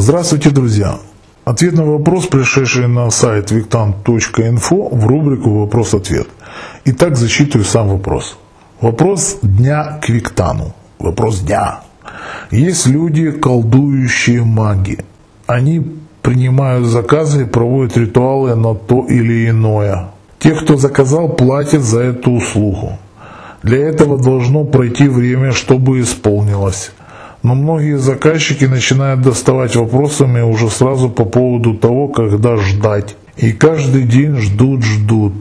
Здравствуйте, друзья! Ответ на вопрос, пришедший на сайт виктан.инфо в рубрику «Вопрос-ответ». Итак, зачитываю сам вопрос. Вопрос дня к Виктану. Вопрос дня. Есть люди, колдующие маги. Они принимают заказы и проводят ритуалы на то или иное. Те, кто заказал, платят за эту услугу. Для этого должно пройти время, чтобы исполнилось. Но многие заказчики начинают доставать вопросами уже сразу по поводу того, когда ждать. И каждый день ждут-ждут.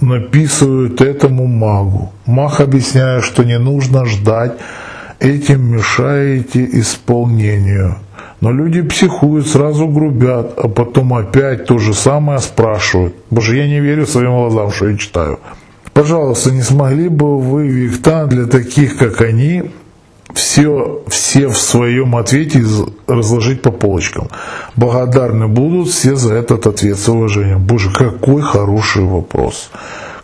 Написывают этому магу. Маг объясняет, что не нужно ждать, этим мешаете исполнению. Но люди психуют, сразу грубят, а потом опять то же самое спрашивают. Боже, я не верю своим глазам, что я читаю. Пожалуйста, не смогли бы вы, Виктан, для таких, как они, все, все в своем ответе разложить по полочкам. Благодарны будут все за этот ответ с уважением. Боже, какой хороший вопрос.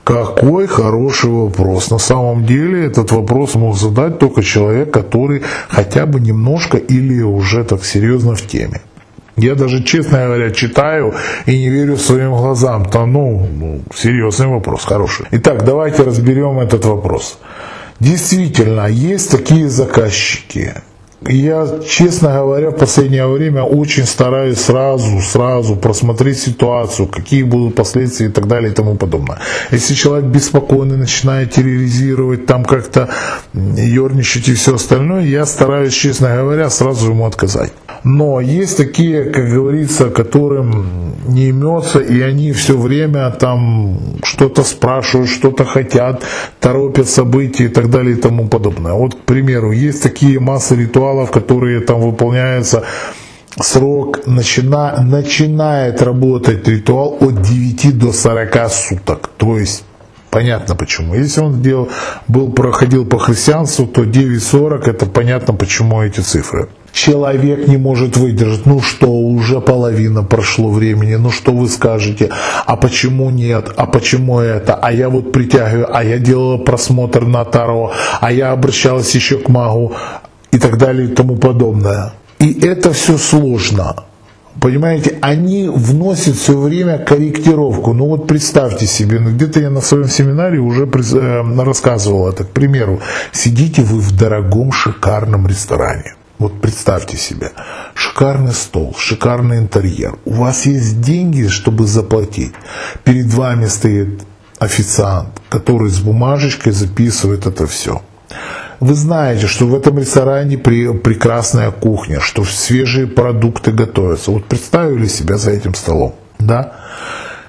Какой хороший вопрос. На самом деле этот вопрос мог задать только человек, который хотя бы немножко или уже так серьезно в теме. Я даже, честно говоря, читаю и не верю своим глазам. Там, ну, ну, серьезный вопрос, хороший. Итак, давайте разберем этот вопрос. Действительно, есть такие заказчики. Я, честно говоря, в последнее время очень стараюсь сразу, сразу просмотреть ситуацию, какие будут последствия и так далее и тому подобное. Если человек беспокойный, начинает терроризировать, там как-то ерничать и все остальное, я стараюсь, честно говоря, сразу ему отказать. Но есть такие, как говорится, которым не имется, и они все время там что-то спрашивают, что-то хотят, торопят события и так далее и тому подобное. Вот, к примеру, есть такие массы ритуалов, которые там выполняются срок начина, начинает работать ритуал от 9 до 40 суток. То есть Понятно почему. Если он делал, был, проходил по христианству, то 9.40 это понятно почему эти цифры человек не может выдержать. Ну что, уже половина прошло времени, ну что вы скажете, а почему нет, а почему это, а я вот притягиваю, а я делала просмотр на Таро, а я обращалась еще к магу и так далее и тому подобное. И это все сложно. Понимаете, они вносят все время корректировку. Ну вот представьте себе, ну где-то я на своем семинаре уже э, рассказывал это. К примеру, сидите вы в дорогом шикарном ресторане. Вот представьте себе, шикарный стол, шикарный интерьер. У вас есть деньги, чтобы заплатить. Перед вами стоит официант, который с бумажечкой записывает это все. Вы знаете, что в этом ресторане при, прекрасная кухня, что свежие продукты готовятся. Вот представили себя за этим столом, да?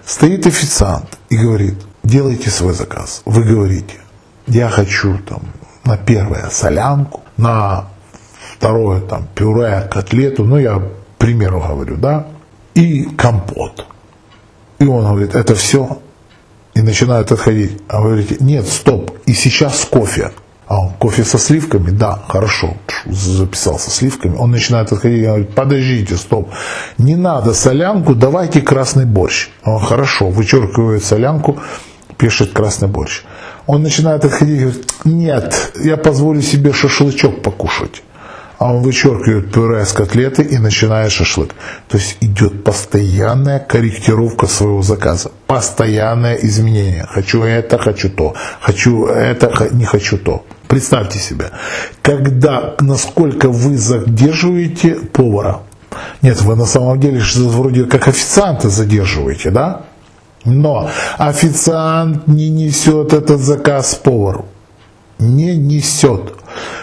Стоит официант и говорит, делайте свой заказ. Вы говорите, я хочу там на первое солянку, на второе там пюре, котлету, ну я примеру говорю, да, и компот. И он говорит, это все, и начинает отходить. А вы говорите, нет, стоп, и сейчас кофе. А он, кофе со сливками? Да, хорошо, записал со сливками. Он начинает отходить и говорит, подождите, стоп, не надо солянку, давайте красный борщ. Он, хорошо, вычеркивает солянку, пишет красный борщ. Он начинает отходить говорит, нет, я позволю себе шашлычок покушать а он вычеркивает пюре с котлеты и начинает шашлык. То есть идет постоянная корректировка своего заказа, постоянное изменение. Хочу это, хочу то, хочу это, не хочу то. Представьте себе, когда, насколько вы задерживаете повара. Нет, вы на самом деле вроде как официанта задерживаете, да? Но официант не несет этот заказ повару. Не несет.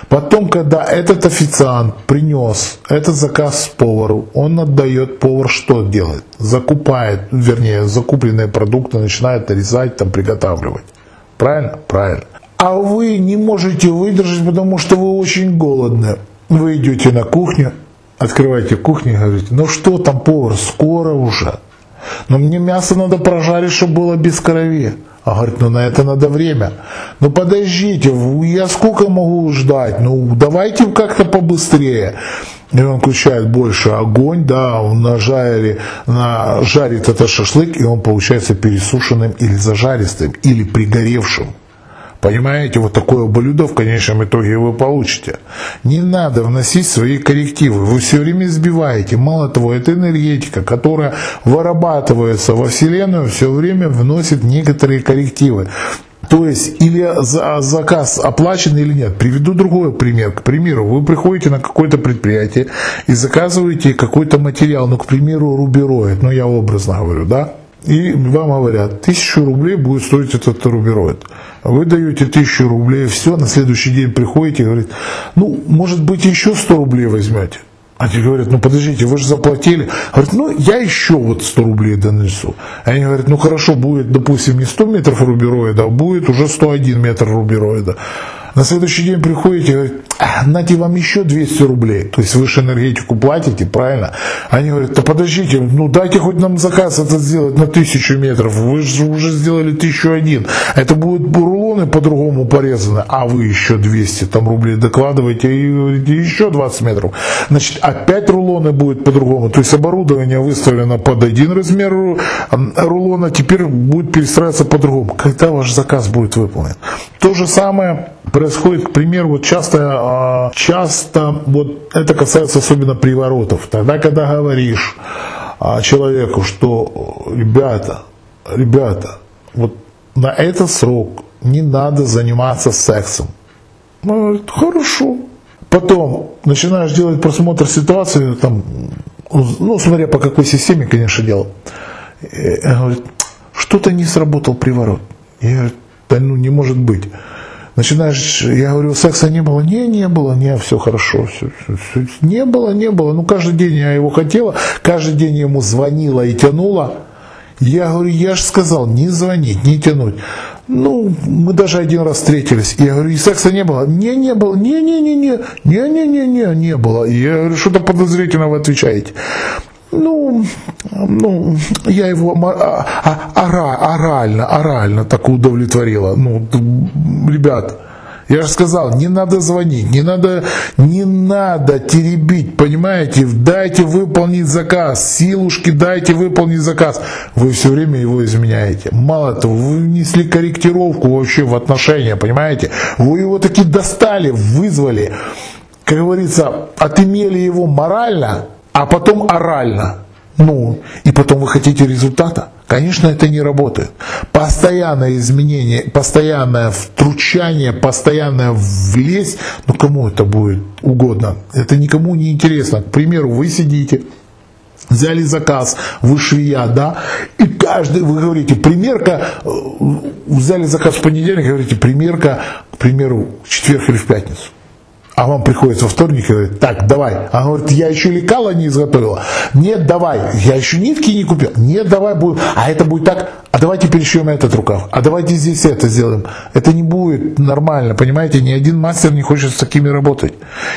Потом, когда этот официант принес этот заказ повару, он отдает, повар что делает? Закупает, вернее, закупленные продукты начинает нарезать, там, приготавливать. Правильно? Правильно. А вы не можете выдержать, потому что вы очень голодны. Вы идете на кухню, открываете кухню и говорите, ну что там, повар, скоро уже. Но мне мясо надо прожарить, чтобы было без крови. А говорит, ну на это надо время. Ну подождите, я сколько могу ждать? Ну давайте как-то побыстрее. И он включает больше огонь, да, он на жаре, на, жарит этот шашлык, и он получается пересушенным или зажаристым, или пригоревшим. Понимаете, вот такое блюдо в конечном итоге вы получите. Не надо вносить свои коррективы. Вы все время сбиваете. Мало того, эта энергетика, которая вырабатывается во Вселенную, все время вносит некоторые коррективы. То есть, или заказ оплачен или нет. Приведу другой пример. К примеру, вы приходите на какое-то предприятие и заказываете какой-то материал, ну, к примеру, рубероид, ну, я образно говорю, да? И вам говорят, тысячу рублей будет стоить этот рубероид. Вы даете тысячу рублей, все, на следующий день приходите и говорите, ну, может быть, еще сто рублей возьмете. Они говорят, ну подождите, вы же заплатили. Говорят, ну я еще вот 100 рублей донесу. Они говорят, ну хорошо, будет, допустим, не 100 метров рубероида, а будет уже 101 метр рубероида. На следующий день приходите и говорите, а, нате вам еще 200 рублей. То есть вы же энергетику платите, правильно? Они говорят, да подождите, ну дайте хоть нам заказ это сделать на тысячу метров. Вы же уже сделали тысячу один. Это будут рулоны по-другому порезаны, а вы еще 200 там рублей докладываете и говорите, еще 20 метров. Значит, опять рулоны будут по-другому. То есть оборудование выставлено под один размер рулона, теперь будет перестраиваться по-другому. Когда ваш заказ будет выполнен? То же самое происходит, к примеру, вот часто, а, часто вот это касается особенно приворотов. Тогда, когда говоришь а, человеку, что ребята, ребята, вот на этот срок не надо заниматься сексом. Он говорит, хорошо. Потом начинаешь делать просмотр ситуации, там, ну, смотря по какой системе, конечно, делал. И говорит, что-то не сработал приворот. Я говорю, да ну не может быть начинаешь, я говорю, секса не было, не, не было, не, все хорошо, все, все, все, не было, не было, ну каждый день я его хотела, каждый день ему звонила и тянула, я говорю, я же сказал, не звонить, не тянуть. Ну, мы даже один раз встретились. Я говорю, и секса не было. Не, не было. Не, не, не, не. Не, не, не, не, не было. Я говорю, что-то подозрительно вы отвечаете. Ну, ну, я его а, а, орально, орально так удовлетворила. Ну, ребят, я же сказал, не надо звонить, не надо, не надо теребить, понимаете? Дайте выполнить заказ, силушки дайте выполнить заказ. Вы все время его изменяете. Мало того, вы внесли корректировку вообще в отношения, понимаете? Вы его таки достали, вызвали, как говорится, отымели его морально, а потом орально. Ну, и потом вы хотите результата? Конечно, это не работает. Постоянное изменение, постоянное втручание, постоянное влезть, ну кому это будет угодно? Это никому не интересно. К примеру, вы сидите, взяли заказ, вы швея, да, и каждый, вы говорите, примерка, э, взяли заказ в понедельник, говорите, примерка, к примеру, в четверг или в пятницу. А вам приходит во вторник и говорит, так, давай. А он говорит, я еще лекала не изготовила. Нет, давай. Я еще нитки не купил. Нет, давай будем. А это будет так. А давайте перешьем этот рукав. А давайте здесь это сделаем. Это не будет нормально, понимаете? Ни один мастер не хочет с такими работать.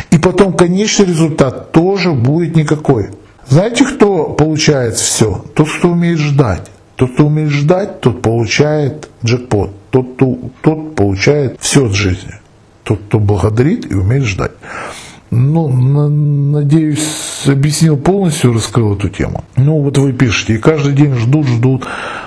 И потом конечный результат тоже будет никакой. Знаете, кто получает все? Тот, кто умеет ждать. Тот, кто умеет ждать, тот получает джекпот. Тот, кто, тот получает все от жизни тот, кто благодарит и умеет ждать. Ну, на, надеюсь, объяснил полностью, раскрыл эту тему. Ну, вот вы пишете, и каждый день ждут, ждут,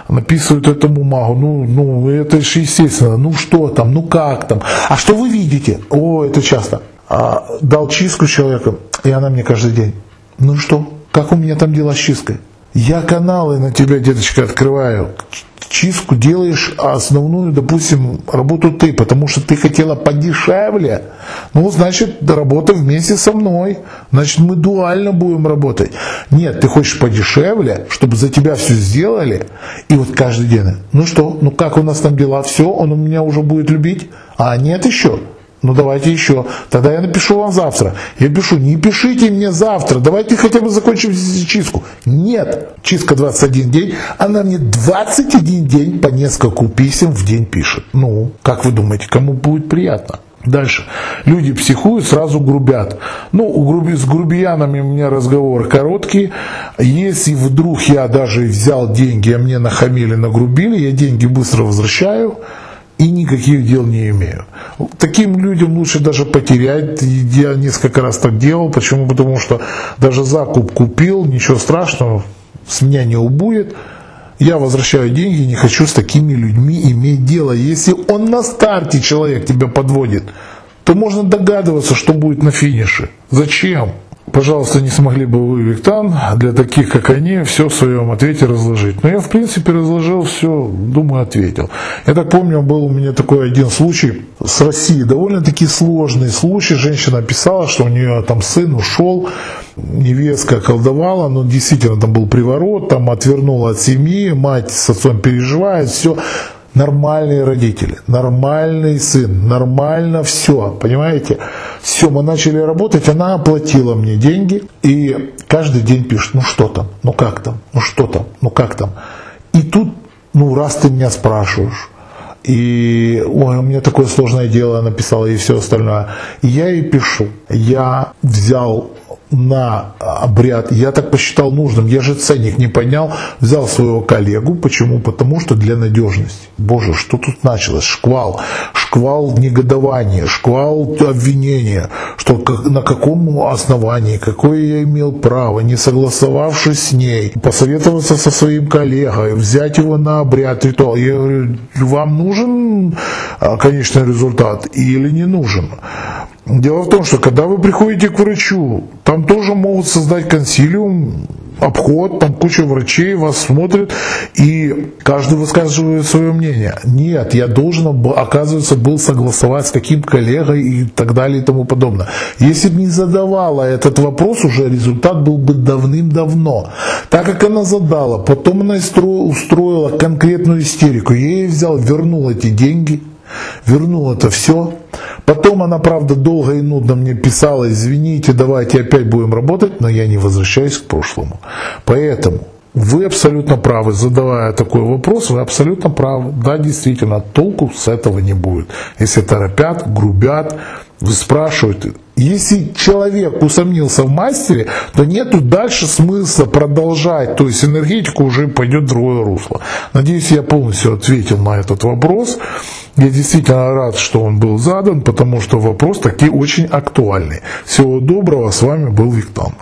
написывают эту бумагу, ну, ну, это же естественно, ну что там, ну как там, а что вы видите? О, это часто. А, дал чистку человеку, и она мне каждый день, ну что, как у меня там дела с чисткой? Я каналы на тебя, деточка, открываю чистку делаешь основную, допустим, работу ты, потому что ты хотела подешевле. Ну, значит, работа вместе со мной. Значит, мы дуально будем работать. Нет, ты хочешь подешевле, чтобы за тебя все сделали. И вот каждый день, ну что, ну как у нас там дела, все, он у меня уже будет любить. А нет еще. Ну давайте еще. Тогда я напишу вам завтра. Я пишу, не пишите мне завтра, давайте хотя бы закончим чистку. Нет, чистка 21 день, она мне 21 день по нескольку писем в день пишет. Ну, как вы думаете, кому будет приятно? Дальше. Люди психуют, сразу грубят. Ну, груби, с грубиянами у меня разговор короткий. Если вдруг я даже взял деньги, а мне нахамили, нагрубили, я деньги быстро возвращаю и никаких дел не имею. Таким людям лучше даже потерять. Я несколько раз так делал. Почему? Потому что даже закуп купил, ничего страшного, с меня не убудет. я возвращаю деньги, не хочу с такими людьми иметь дело. Если он на старте человек тебя подводит, то можно догадываться, что будет на финише. Зачем? Пожалуйста, не смогли бы вы, Виктан, для таких, как они, все в своем ответе разложить. Но я, в принципе, разложил все, думаю, ответил. Я так помню, был у меня такой один случай с Россией, довольно-таки сложный случай. Женщина писала, что у нее там сын ушел, невестка колдовала, но действительно там был приворот, там отвернула от семьи, мать с отцом переживает, все нормальные родители, нормальный сын, нормально все, понимаете? Все, мы начали работать, она оплатила мне деньги, и каждый день пишет, ну что там, ну как там, ну что там, ну как там. И тут, ну раз ты меня спрашиваешь, и ой, у меня такое сложное дело написала и все остальное. И я ей пишу. Я взял на обряд, я так посчитал нужным, я же ценник не поднял, взял своего коллегу, почему? Потому что для надежности. Боже, что тут началось? Шквал, шквал негодования, шквал обвинения, что на каком основании, какое я имел право, не согласовавшись с ней, посоветоваться со своим коллегой, взять его на обряд, ритуал. Я говорю, вам нужен а, конечный результат или не нужен? Дело в том, что когда вы приходите к врачу, там тоже могут создать консилиум, обход, там куча врачей вас смотрят, и каждый высказывает свое мнение. Нет, я должен, оказывается, был согласовать с каким коллегой и так далее и тому подобное. Если бы не задавала этот вопрос, уже результат был бы давным-давно. Так как она задала, потом она устроила конкретную истерику, я ей взял, вернул эти деньги, вернул это все. Потом она, правда, долго и нудно мне писала, извините, давайте опять будем работать, но я не возвращаюсь к прошлому. Поэтому вы абсолютно правы, задавая такой вопрос, вы абсолютно правы. Да, действительно, толку с этого не будет. Если торопят, грубят, вы спрашиваете. Если человек усомнился в мастере, то нету дальше смысла продолжать. То есть энергетика уже пойдет в другое русло. Надеюсь, я полностью ответил на этот вопрос. Я действительно рад, что он был задан, потому что вопрос таки очень актуальный. Всего доброго, с вами был Виктор.